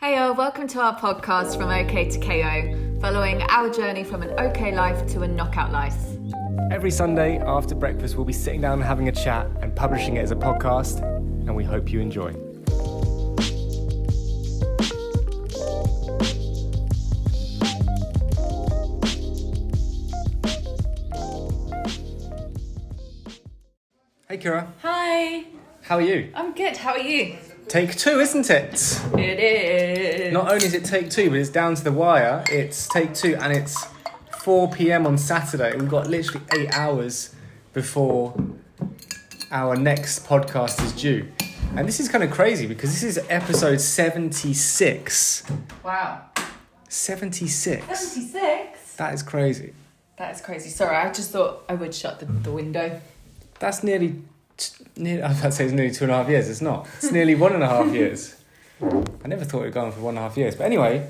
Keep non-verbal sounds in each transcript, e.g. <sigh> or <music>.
Hey, all, welcome to our podcast from OK to KO, following our journey from an OK life to a knockout life. Every Sunday after breakfast, we'll be sitting down and having a chat and publishing it as a podcast, and we hope you enjoy. Hey Kira, Hi, how are you? I'm good. How are you? Take two, isn't it? It is. Not only is it take two, but it's down to the wire. It's take two, and it's 4 p.m. on Saturday. We've got literally eight hours before our next podcast is due. And this is kind of crazy because this is episode 76. Wow. 76. 76? That is crazy. That is crazy. Sorry, I just thought I would shut the, the window. That's nearly, nearly, <laughs> I was about to say it's nearly two and a half years. It's not. It's nearly one and a half years. I never thought it would go on for one and a half years. But anyway,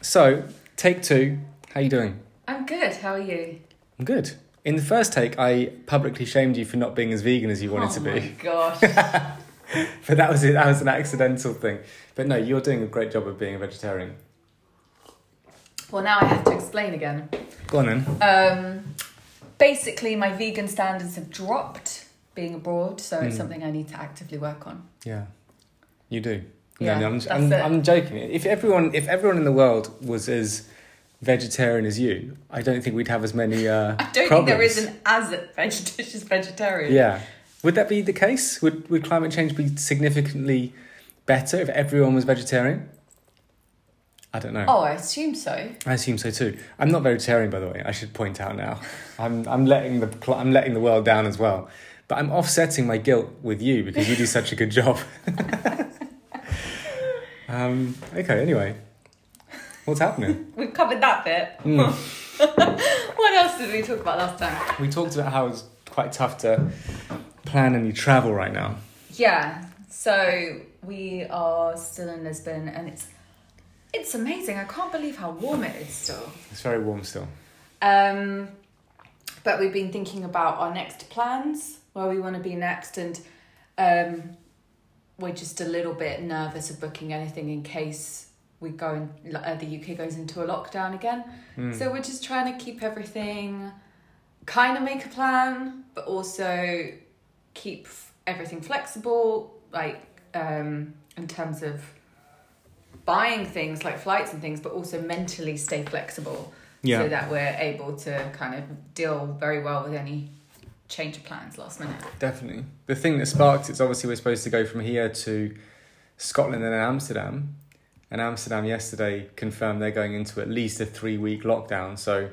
so take two. How are you doing? I'm good. How are you? I'm good. In the first take, I publicly shamed you for not being as vegan as you wanted oh to my be. <laughs> gosh. But that was it. That was an accidental thing. But no, you're doing a great job of being a vegetarian. well, now I have to explain again. Go on then. Um, basically, my vegan standards have dropped being abroad, so it's Mm. something I need to actively work on. Yeah, you do. Yeah, no, no, I'm, I'm. I'm joking. If everyone, if everyone in the world was as vegetarian as you, I don't think we'd have as many uh, <laughs> I don't problems. think there is an as vegetarian <laughs> vegetarian. Yeah. Would that be the case? Would would climate change be significantly better if everyone was vegetarian? I don't know. Oh, I assume so. I assume so too. I'm not vegetarian, by the way. I should point out now. I'm I'm letting the I'm letting the world down as well. But I'm offsetting my guilt with you because you do such a good job. <laughs> um, okay. Anyway, what's happening? <laughs> We've covered that bit. Mm. <laughs> What else did we talk about last time? We talked about how it's quite tough to plan any travel right now. Yeah. So we are still in Lisbon, and it's it's amazing. I can't believe how warm it is still. It's very warm still. Um, but we've been thinking about our next plans, where we want to be next, and um, we're just a little bit nervous of booking anything in case we go in, uh, the UK goes into a lockdown again. Mm. So we're just trying to keep everything, kind of make a plan, but also keep f- everything flexible, like um, in terms of buying things like flights and things, but also mentally stay flexible yeah. so that we're able to kind of deal very well with any change of plans last minute. Definitely. The thing that sparked it's obviously we're supposed to go from here to Scotland and then Amsterdam. And Amsterdam yesterday confirmed they're going into at least a three week lockdown. So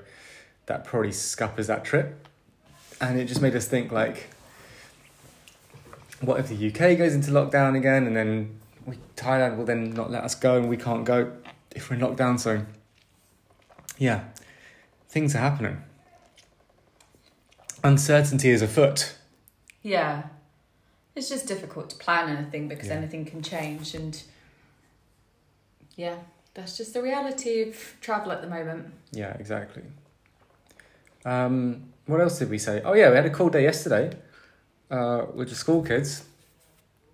that probably scuppers that trip. And it just made us think like, what if the UK goes into lockdown again and then we, Thailand will then not let us go and we can't go if we're in lockdown? So yeah, things are happening. Uncertainty is afoot. Yeah. It's just difficult to plan anything because Yeah. anything can change and yeah, that's just the reality of travel at the moment. Yeah, exactly. Um, what else did we say? Oh yeah, we had a cool day yesterday uh, with the school kids.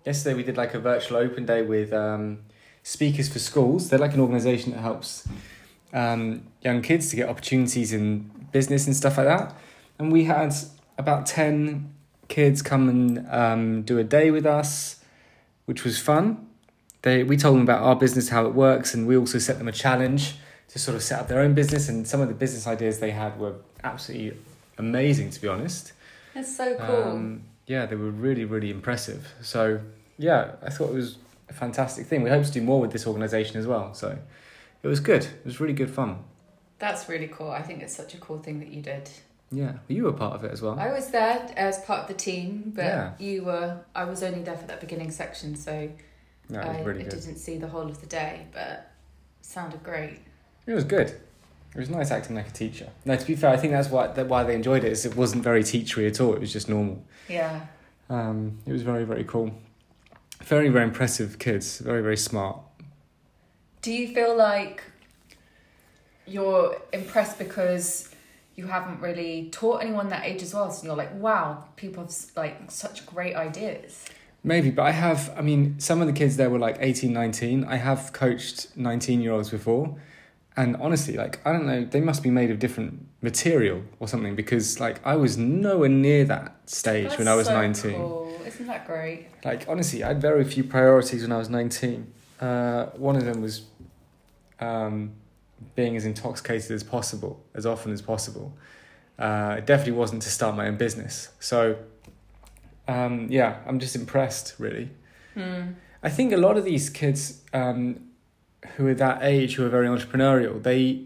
Yesterday we did like a virtual open day with um, Speakers for Schools. They're like an organisation that helps um, young kids to get opportunities in business and stuff like that. And we had about ten kids come and um, do a day with us, which was fun. They we told them about our business, how it works, and we also set them a challenge to sort of set up their own business. And some of the business ideas they had were absolutely amazing, to be honest. That's so cool. Um, yeah, they were really, really impressive. So yeah, I thought it was a fantastic thing. We hope to do more with this organisation as well. So it was good. It was really good fun. that's really cool. I think it's such a cool thing that you did. Yeah, you were part of it as well. I was there as part of the team, but Yeah. you were I was only there for that beginning section, so No, it I, really I didn't see the whole of the day, but it sounded great. It was good. It was nice acting like a teacher. No, to be fair, I think that's why that why they enjoyed it. Is it wasn't very teachery at all. It was just normal. Yeah. Um, it was very very cool. Very very impressive kids. Very very smart. Do you feel like you're impressed because you haven't really taught anyone that age as well? So you're like, wow, people have like such great ideas. Maybe, but I have, I mean, some of the kids there were like 18, 19. I have coached 19 year olds before. And honestly, like, I don't know, they must be made of different material or something because, like, I was nowhere near that stage That's when I was so 19. Cool. Isn't that great? Like, honestly, I had very few priorities when I was 19. Uh, one of them was um, being as intoxicated as possible, as often as possible. Uh, it definitely wasn't to start my own business. So, um, yeah, I'm just impressed, really. Hmm. I think a lot of these kids um, who are that age, who are very entrepreneurial, they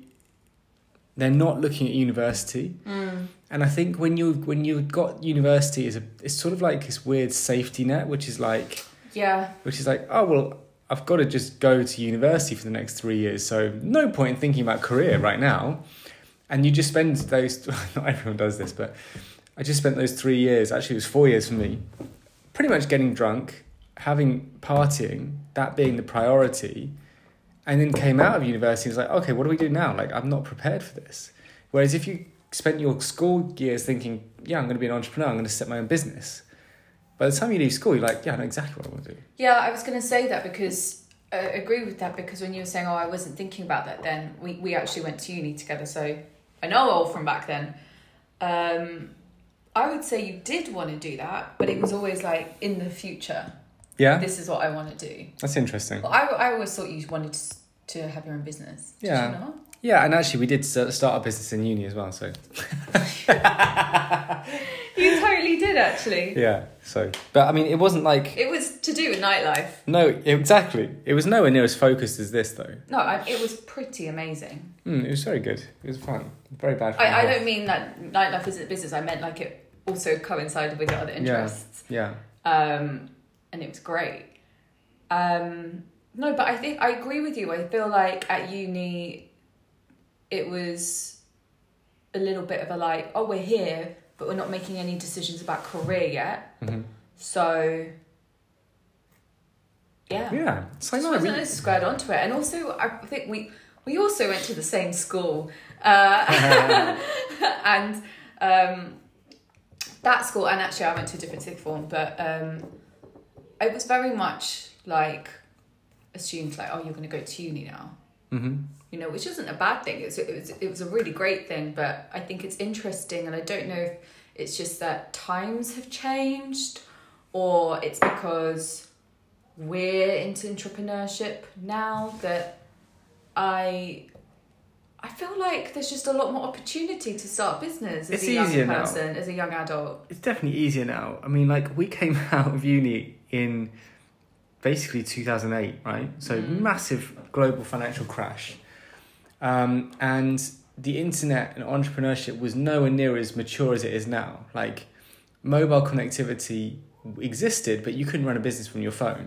they're not looking at university. Mm. And I think when you when you've got university is a it's sort of like this weird safety net, which is like Yeah. which is like, oh well, I've got to just go to university for the next three years, so no point in thinking about career right now. And you just spend those <laughs> not everyone does this, but I just spent those three years, actually it was four years for me, pretty much getting drunk, having partying, that being the priority, and then came out of university and was like, okay, what do we do now? Like I'm not prepared for this. Whereas if you spent your school years thinking, yeah, I'm gonna be an entrepreneur, I'm gonna set my own business. By the time you leave school, you're like, yeah, I know exactly what I want to do. Yeah, I was going to say that because I agree with that because when you were saying, "Oh, I wasn't thinking about that," then we we actually went to uni together, so I know all from back then. Um, I would say you did want to do that, but it was always like in the future. Yeah, This is what I want to do. that's interesting. Well, I I always thought you wanted to, to have your own business. Did Yeah. You not? Yeah, and actually, we did start a business in uni as well. So <laughs> You totally did actually. yeah, so but I mean, it wasn't like It was to do with nightlife. no, exactly. It was nowhere near as focused as this, though. No, I, it was pretty amazing. Mm, it was very good. It was fun. Very bad. For my I, I health. don't mean that nightlife isn't business. I meant like it also coincided with your other interests. Yeah, Um, and it was great. Um, no, but I think I agree with you. I feel like at uni, it was a little bit of a like, oh, we're here, but we're not making any decisions about career yet. hmm So, yeah. yeah. So no, really, squared onto it. And also, I think we we also went to the same school, uh, <laughs> and um, that school. And actually, I went to a different sixth form, but um, it was very much like assumed, like, oh, you're going to go to uni now. Hmm You know, which isn't a bad thing. It was, it was it was a really great thing, but I think it's interesting, and I don't know if it's just that times have changed, or it's because we're into entrepreneurship now that I I feel like there's just a lot more opportunity to start a business as It's a young easier now. person, as a young adult. it's definitely easier now. I mean, like we came <laughs> out of uni in basically 2008, right? So Mm. massive global financial crash, um, and the internet and entrepreneurship was nowhere near as mature as it is now. Like mobile connectivity existed, but you couldn't run a business from your phone.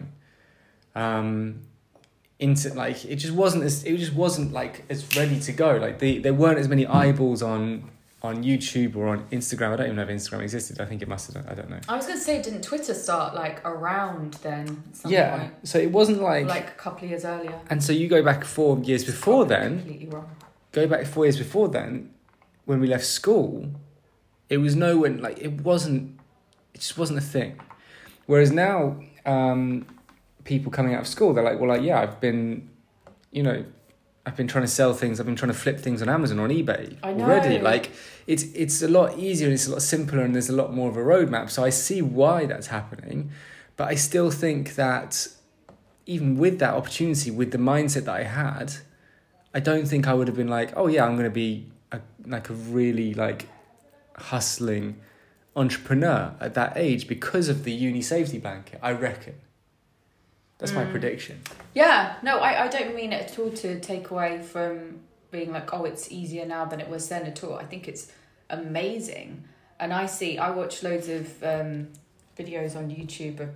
Um, into like it just wasn't as it just wasn't like as ready to go. Like the there weren't as many eyeballs on on YouTube or on Instagram. I don't even know if Instagram existed. I think it must have. I don't know. I was gonna say, didn't Twitter start like around then? Some yeah, point? so it wasn't like, like a couple of years earlier. and so you go back four years before then. completely wrong. Go back four years before then, when we left school, it was no one like it wasn't. It just wasn't a thing. Whereas now, um, people coming out of school, they're like, well, like yeah, I've been, you know. I've been trying to sell things. I've been trying to flip things on Amazon or on eBay already. Like it's it's a lot easier and it's a lot simpler and there's a lot more of a roadmap. So I see why that's happening, but I still think that even with that opportunity, with the mindset that I had, I don't think I would have been like, oh yeah, I'm going to be a, like a really like hustling entrepreneur at that age because of the uni safety blanket. I reckon. That's my Mm. prediction. Yeah, no, I, I don't mean it at all to take away from being like, oh, it's easier now than it was then at all. I think it's amazing. And I see, I watch loads of um, videos on YouTube of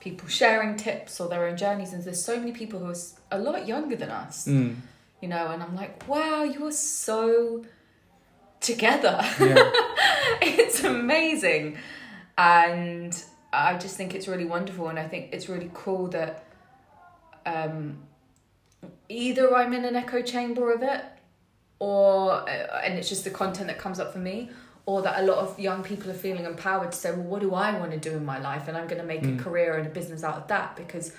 people sharing tips or their own journeys, and there's so many people who are a lot younger than us, Mm. you know, and I'm like, wow, you are so together. Yeah. <laughs> it's amazing. And I just think it's really wonderful. And I think it's really cool that um, either I'm in an echo chamber of it, or, uh, and it's just the content that comes up for me, or that a lot of young people are feeling empowered to say, well, what do I want to do in my life? And I'm going to make Mm. a career and a business out of that because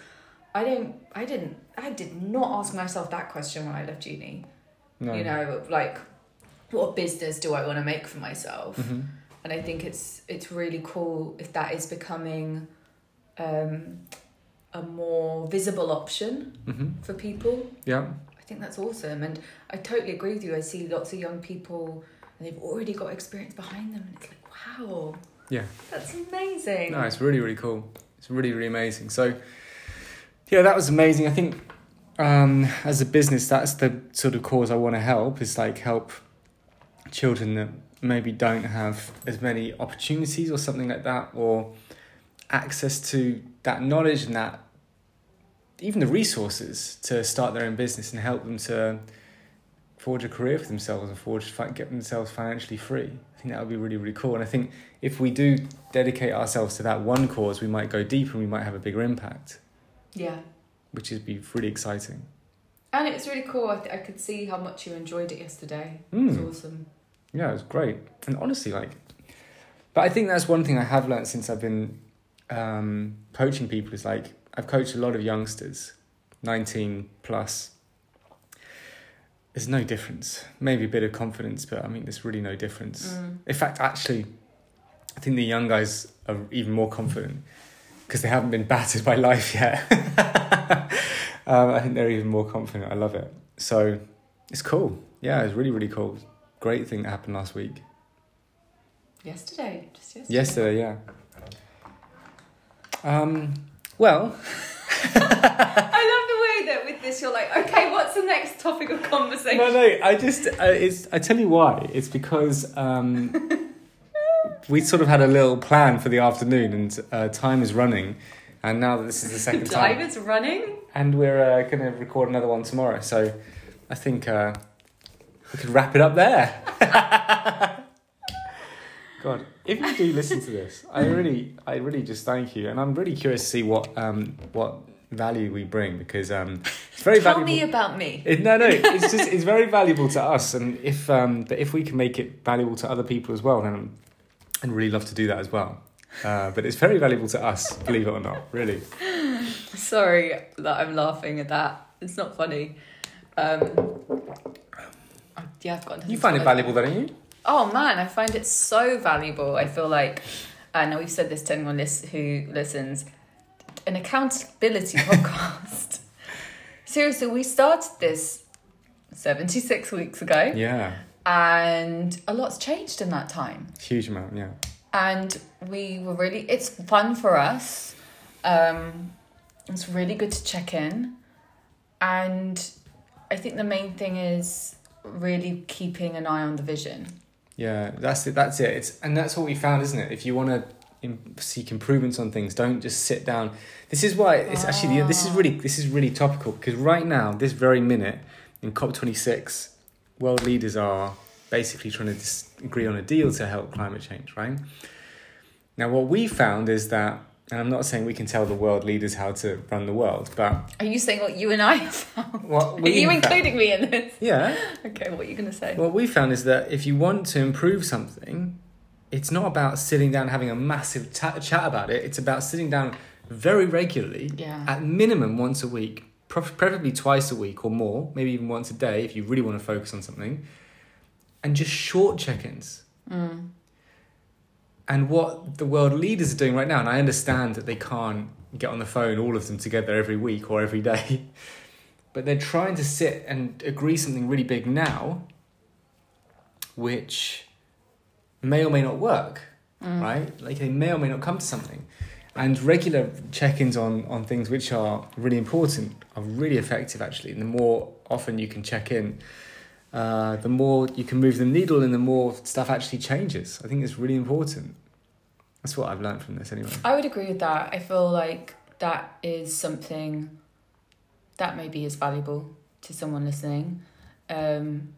I don't, I didn't, I did not ask myself that question when I left uni. No. You know, like, what business do I want to make for myself? hmm And I think it's it's really cool if that is becoming um, a more visible option hmm for people. Yeah. I think that's awesome, and I totally agree with you. I see lots of young people, and they've already got experience behind them, and it's like, wow, Yeah. that's amazing. No, it's really, really cool. It's really, really amazing. So, yeah, that was amazing. I think um, as a business, that's the sort of cause I want to help is like help children that maybe don't have as many opportunities or something like that, or access to that knowledge and that even the resources to start their own business and help them to forge a career for themselves and forge get themselves financially free. I think that would be really really cool. And I think if we do dedicate ourselves to that one cause, we might go deeper and we might have a bigger impact, Yeah, which would be really exciting. and it was really cool. I, th- I could see how much you enjoyed it yesterday. It Mm. was awesome. Yeah, it was great. And honestly, like, but I think that's one thing I have learned since I've been um, coaching people is like, I've coached a lot of youngsters, 19 plus. There's no difference. Maybe a bit of confidence, but I mean, there's really no difference. Mm. In fact, actually, I think the young guys are even more confident because they haven't been <laughs> battered by life yet. <laughs> um, I think they're even more confident. I love it. So it's cool. Yeah, it's really, really cool. Great thing that happened last week. Yesterday, just yesterday. Yesterday, yeah. Um, well, <laughs> I love the way that with this you're like, okay, what's the next topic of conversation? no, no, I just, uh, it's, I tell you why. It's because um, <laughs> we sort of had a little plan for the afternoon and uh, time is running. And now that this is the second time. Time is running. and we're uh, going to record another one tomorrow. So I think uh, we could wrap it up there. <laughs> God, if you do listen to this, I really, I really just thank you, and I'm really curious to see what um what value we bring because um it's very Tell valuable. me about me. It, no, no, it's <laughs> just it's very valuable to us, and if um but if we can make it valuable to other people as well, then I'd really love to do that as well. Uh, but it's very valuable to us, believe it or not, really. <laughs> Sorry that I'm laughing at that. It's not funny. Um, yeah, I've got. nothing You find it valuable, don't you? Oh man, I find it so valuable. I feel like, I know we've said this to anyone lis- who listens, an accountability <laughs> podcast. Seriously, we started this 76 weeks ago, Yeah, and a lot's changed in that time. huge amount. Yeah. and we were really it's fun for us um it's really good to check in and i think the main thing is really keeping an eye on the vision Yeah, that's it. That's it. It's and that's what we found, isn't it? If you want to seek improvements on things, don't just sit down. This is why it's actually this is really this is really topical because right now, this very minute in COP twenty six, world leaders are basically trying to dis- agree on a deal to help climate change. Right now, what we found is that, and I'm not saying we can tell the world leaders how to run the world, but are you saying what you and i <laughs> found what are you found- including me in this yeah. okay what are you gonna say What we found is that if you want to improve something, it's not about sitting down having a massive ta- chat about it. It's about sitting down very regularly, yeah at minimum once a week, preferably twice a week or more, maybe even once a day if you really want to focus on something, and just short check ins. mm. And what the world leaders are doing right now, and I understand that they can't get on the phone, all of them together every week or every day, <laughs> but they're trying to sit and agree something really big now, which may or may not work, Mm. right? Like they may or may not come to something. And regular check ins on, on things which are really important are really effective actually. And the more often you can check in, uh, the more you can move the needle and the more stuff actually changes. I think it's really important. That's what I've learned from this anyway. i would agree with that i feel like that is something that maybe is valuable to someone listening um,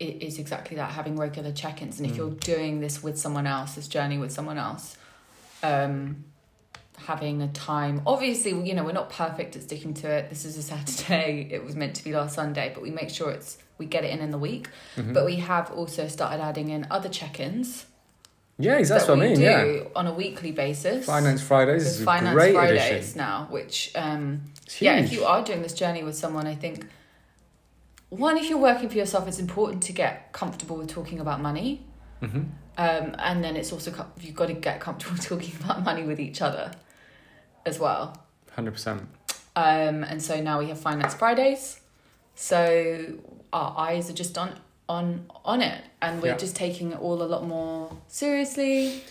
it is exactly that having regular check-ins and if Mm. you're doing this with someone else this journey with someone else um, having a time obviously you know we're not perfect at sticking to it this is a <laughs> saturday it was meant to be last sunday but we make sure it's we get it in in the week Mhm. but we have also started adding in other check-ins Yeah, that's that what I mean. do Yeah, on a weekly basis. Finance Fridays is a Finance great Fridays now, which um, yeah, if you are doing this journey with someone, I think one, if you're working for yourself, it's important to get comfortable with talking about money. Mhm. Um, and then it's also co- you've got to get comfortable <laughs> talking about money with each other as well. 100%. Um, and so now we have Finance Fridays. So our eyes are just on on on it, and we're Yeah. just taking it all a lot more seriously.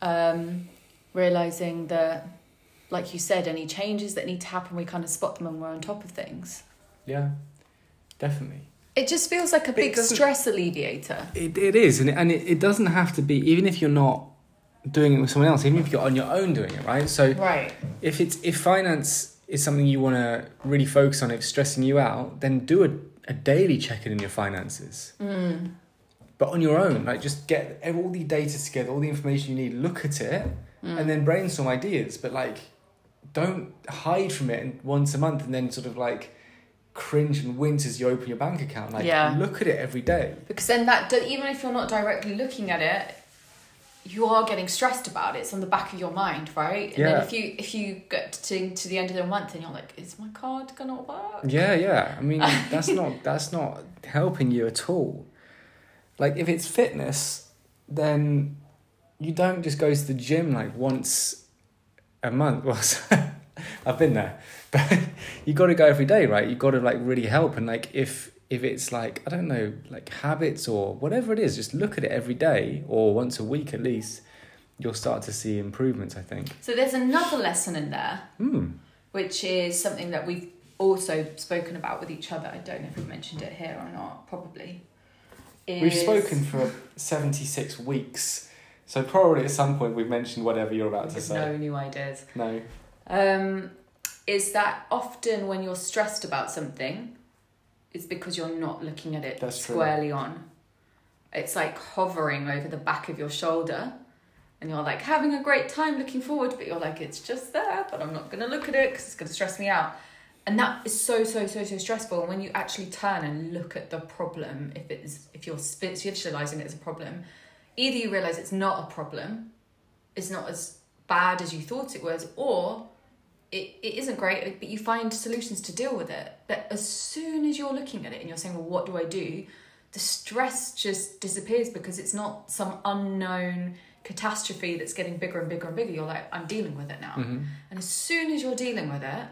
Um, realizing that, like you said, any changes that need to happen, we kind of spot them and we're on top of things. Yeah, definitely. It just feels like a big stress alleviator. It, it is, and, it, and it, it doesn't have to be, even if you're not doing it with someone else, even if you're on your own doing it, right? So Right. if it's if finance is something you want to really focus on, if it's stressing you out, then do a, a daily check in in your finances. Mm. But on your own, like just get all the data together, all the information you need, look at it, Mm. and then brainstorm ideas. But like, don't hide from it once a month and then sort of like cringe and wince as you open your bank account. Like, Yeah. look at it every day. Because then that even if you're not directly looking at it, you are getting stressed about it. It's on the back of your mind, right? And Yeah. then if you if you get to to the end of the month and you're like, is my card gonna work? Yeah, yeah. I mean, <laughs> that's not that's not helping you at all. Like if it's fitness, then you don't just go to the gym like once a month. <laughs> Well, I've been there, <laughs> but you got to go every day, right? You got to like really help, and like if if it's like I don't know, like habits or whatever it is, just look at it every day or once a week at least. You'll start to see improvements. I think. So there's another lesson in there, Hmm. which is something that we've also spoken about with each other. I don't know if we've mentioned it here or not. Probably. We've spoken for 76 weeks, so probably at some point we've mentioned whatever you're about to say. no new ideas. No. um, is that often when you're stressed about something, it's because you're not looking at it That's true. squarely on. It's like hovering over the back of your shoulder, and you're like having a great time looking forward, but you're like, it's just there, but I'm not going to look at it because it's going to stress me out. And that is so, so, so, so stressful. And when you actually turn and look at the problem, if it is, if you're sp- visualizing it as a problem, either you realize it's not a problem, it's not as bad as you thought it was, or it, it isn't great, but you find solutions to deal with it. But as soon as you're looking at it and you're saying, well, what do I do? The stress just disappears because it's not some unknown catastrophe that's getting bigger and bigger and bigger. You're like, I'm dealing with it now. Mhm. And as soon as you're dealing with it,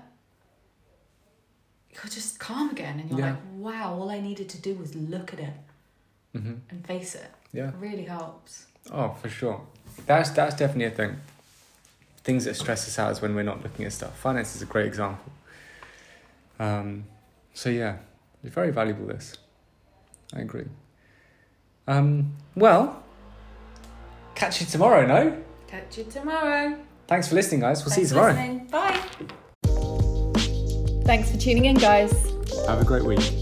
you're just calm again and you're Yeah. like, wow, all I needed to do was look at it Mhm. and face it. Yeah. It really helps. Oh, for sure. That's that's definitely a thing. Things that stress us out is when we're not looking at stuff. Finance is a great example. Um, so yeah, it's very valuable. This, I agree. Um, well, catch you tomorrow. No, Catch you tomorrow. thanks for listening, guys. We'll see you Thanks for tomorrow. listening. Bye. Thanks for tuning in, guys. Have a great week.